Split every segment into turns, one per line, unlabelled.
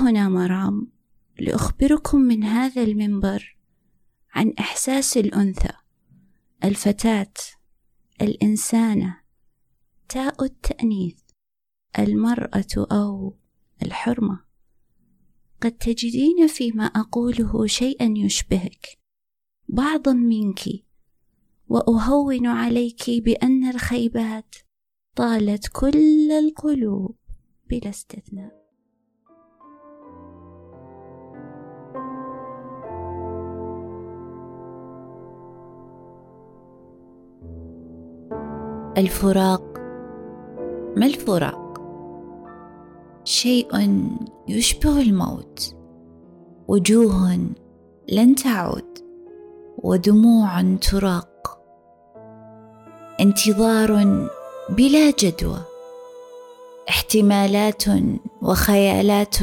هنا مرام لأخبركم من هذا المنبر عن إحساس الأنثى الفتاة الإنسانة تاء التأنيث المرأة أو الحرمة. قد تجدين فيما أقوله شيئا يشبهك. بعضا منك وأهون عليك بأن الخيبات طالت كل القلوب بلا استثناء. الفراق. ما الفراق؟ شيء يشبه الموت. وجوه لن تعود. ودموع تراق. انتظار بلا جدوى. احتمالات وخيالات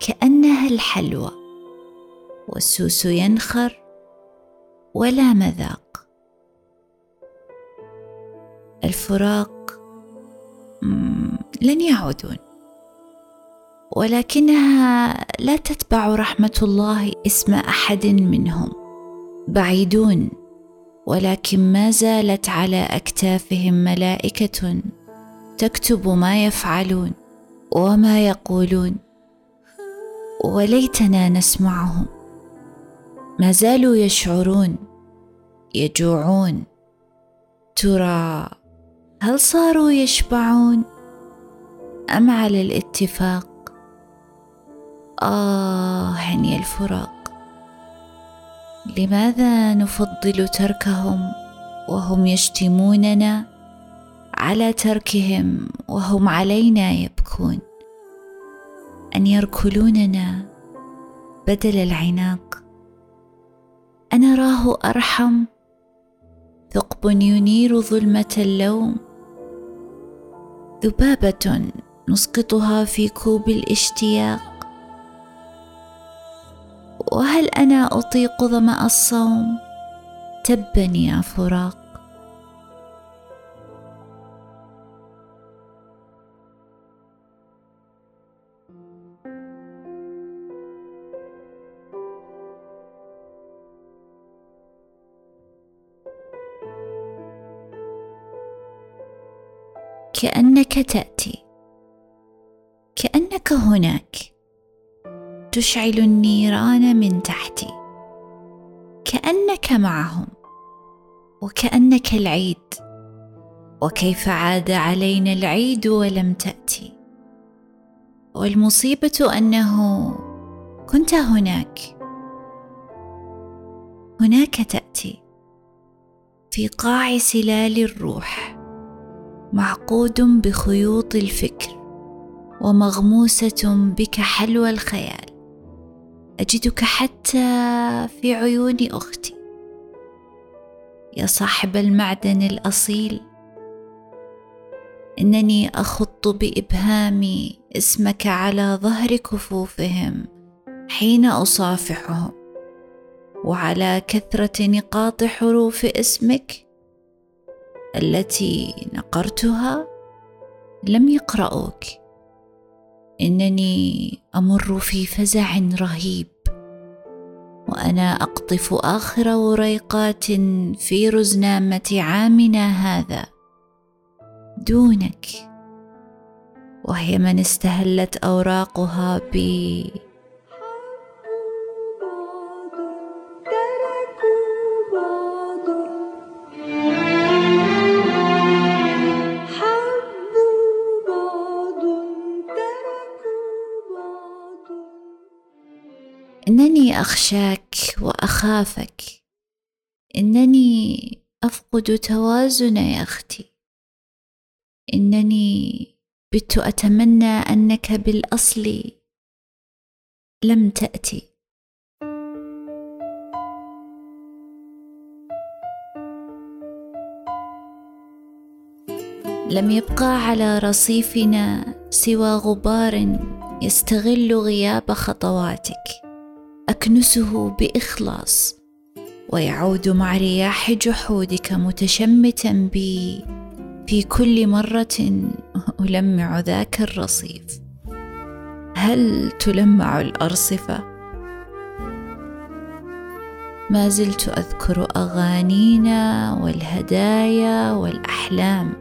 كأنها الحلوى. والسوس ينخر ولا مذاق. الفراق لن يعودون. ولكنها لا تتبع رحمة الله اسم أحد منهم. بعيدون ولكن ما زالت على أكتافهم ملائكة تكتب ما يفعلون وما يقولون. وليتنا نسمعهم. ما زالوا يشعرون يجوعون. ترى هل صاروا يشبعون أم على الاتفاق؟ آه يا الفراق. لماذا نفضل تركهم وهم يشتموننا على تركهم وهم علينا يبكون؟ أن يركلوننا بدل العناق. أنا راه أرحم. ثقب ينير ظلمة اللوم. ذبابة نسقطها في كوب الاشتياق. وهل أنا أطيق ظمأ الصوم؟ تبا يا فراق. كأنك تأتي. كأنك هناك. تشعل النيران من تحتي. كأنك معهم. وكأنك العيد. وكيف عاد علينا العيد ولم تأتي. والمصيبة أنه كنت هناك. هناك تأتي. في قاع سلال الروح. معقود بخيوط الفكر ومغموسة بك حلوى الخيال. أجدك حتى في عيون أختي. يا صاحب المعدن الأصيل إنني اخط بابهامي اسمك على ظهر كفوفهم حين أصافحهم وعلى كثرة نقاط حروف اسمك التي نقرتها لم يقرأوك. إنني أمر في فزع رهيب وأنا أقطف آخر وريقات في رزنامة عامنا هذا دونك وهي من استهلت أوراقها ب أخشاك وأخافك. إنني أفقد توازن يا أختي. إنني بت أتمنى أنك بالأصل لم تأتي. لم يبقى على رصيفنا سوى غبار يستغل غياب خطواتك. أكنسه بإخلاص ويعود مع رياح جحودك متشمتا بي في كل مرة ألمع ذاك الرصيف. هل تلمع الأرصفة؟ ما زلت أذكر أغانينا والهدايا والأحلام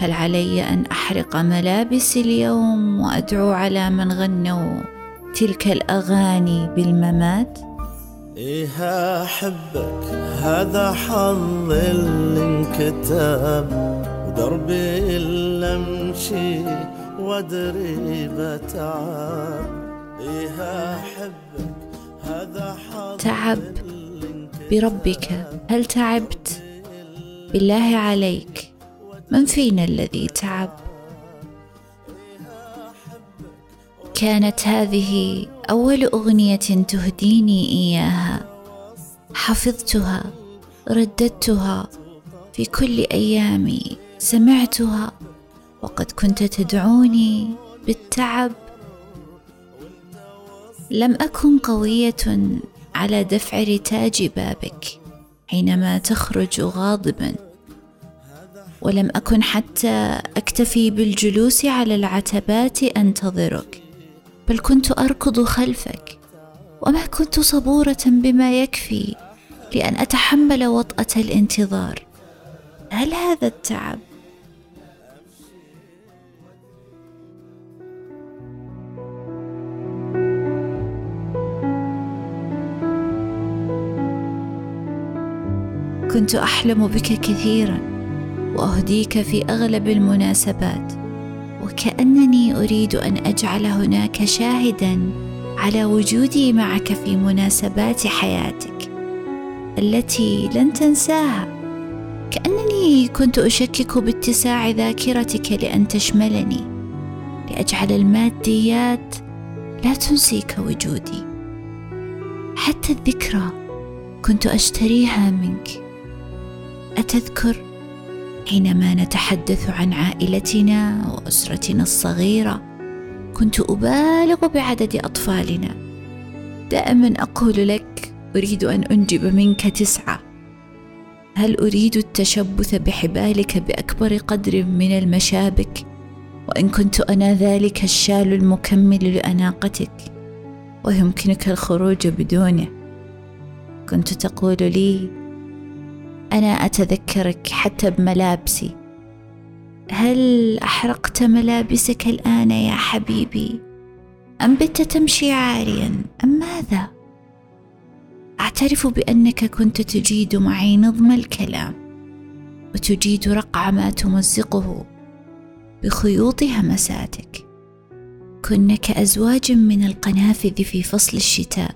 هل علي أن أحرق ملابسي اليوم وأدعو على من غنوا. تلك الأغاني بالممات؟
إيه أحبك هذا حظ اللي انكتب ودربي اللي امشي وادري بتعب. إيه أحبك هذا حظ
تعب بربك. هل تعبت؟ بالله عليك. من فينا الذي تعب؟ كانت هذه أول أغنية تهديني إياها. حفظتها رددتها في كل أيامي سمعتها وقد كنت تدعوني بالتعب. لم أكن قوية على دفع رتاج بابك حينما تخرج غاضبا ولم أكن حتى أكتفي بالجلوس على العتبات أنتظرك. بل كنت أركض خلفك وما كنت صبورة بما يكفي لأن أتحمل وطأة الانتظار. هل هذا التعب؟ كنت أحلم بك كثيرا وأهديك في أغلب المناسبات. وكأنني أريد أن أجعل هناك شاهدا على وجودي معك في مناسبات حياتك التي لن تنساها. كأنني كنت أشكك باتساع ذاكرتك لأن تشملني. لأجعل الماديات لا تنسيك وجودي. حتى الذكرى كنت أشتريها منك. أتذكر حينما نتحدث عن عائلتنا وأسرتنا الصغيرة كنت أبالغ بعدد أطفالنا. دائما أقول لك أريد أن أنجب منك تسعة. هل أريد التشبث بحبالك بأكبر قدر من المشابك؟ وإن كنت أنا ذلك الشال المكمل لأناقتك ويمكنك الخروج بدونه. كنت تقول لي أنا أتذكرك حتى بملابسي. هل أحرقت ملابسك الآن يا حبيبي؟ أم بت تمشي عاريا؟ أم ماذا؟ أعترف بأنك كنت تجيد معي نظم الكلام وتجيد رقع ما تمزقه بخيوط همساتك. كنا كازواج من القنافذ في فصل الشتاء.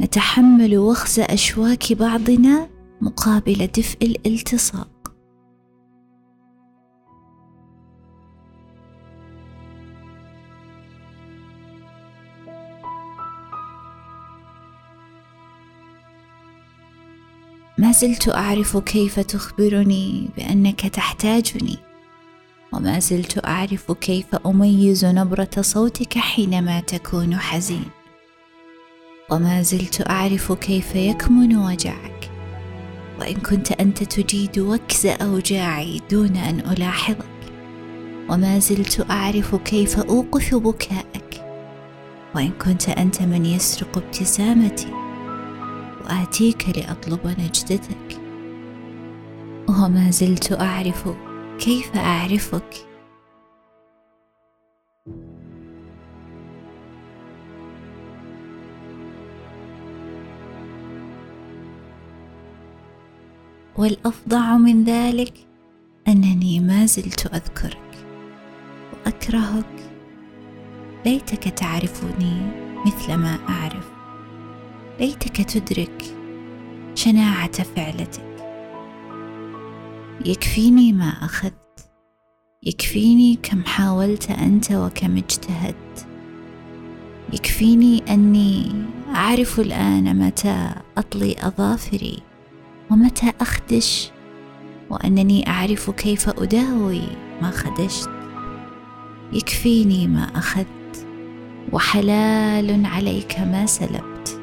نتحمل وخز أشواك بعضنا مقابل دفء الالتصاق. ما زلت أعرف كيف تخبرني بأنك تحتاجني وما زلت أعرف كيف أميز نبرة صوتك حينما تكون حزين. وما زلت أعرف كيف يكمن وجعك. وإن كنت أنت تجيد وكز اوجاعي دون أن ألاحظك. وما زلت أعرف كيف أوقف بكاءك. وإن كنت أنت من يسرق ابتسامتي وآتيك لأطلب نجدتك. وما زلت أعرف كيف أعرفك. والافظع من ذلك أنني ما زلت أذكرك وأكرهك. ليتك تعرفني مثل ما أعرف. ليتك تدرك شناعة فعلتك. يكفيني ما أخذت. يكفيني كم حاولت أنت وكم اجتهدت. يكفيني أني أعرف الآن متى أطلي أظافري. ومتى أخدش؟ وأنني أعرف كيف أداوي ما خدشت. يكفيني ما أخذت وحلال عليك ما سلبت.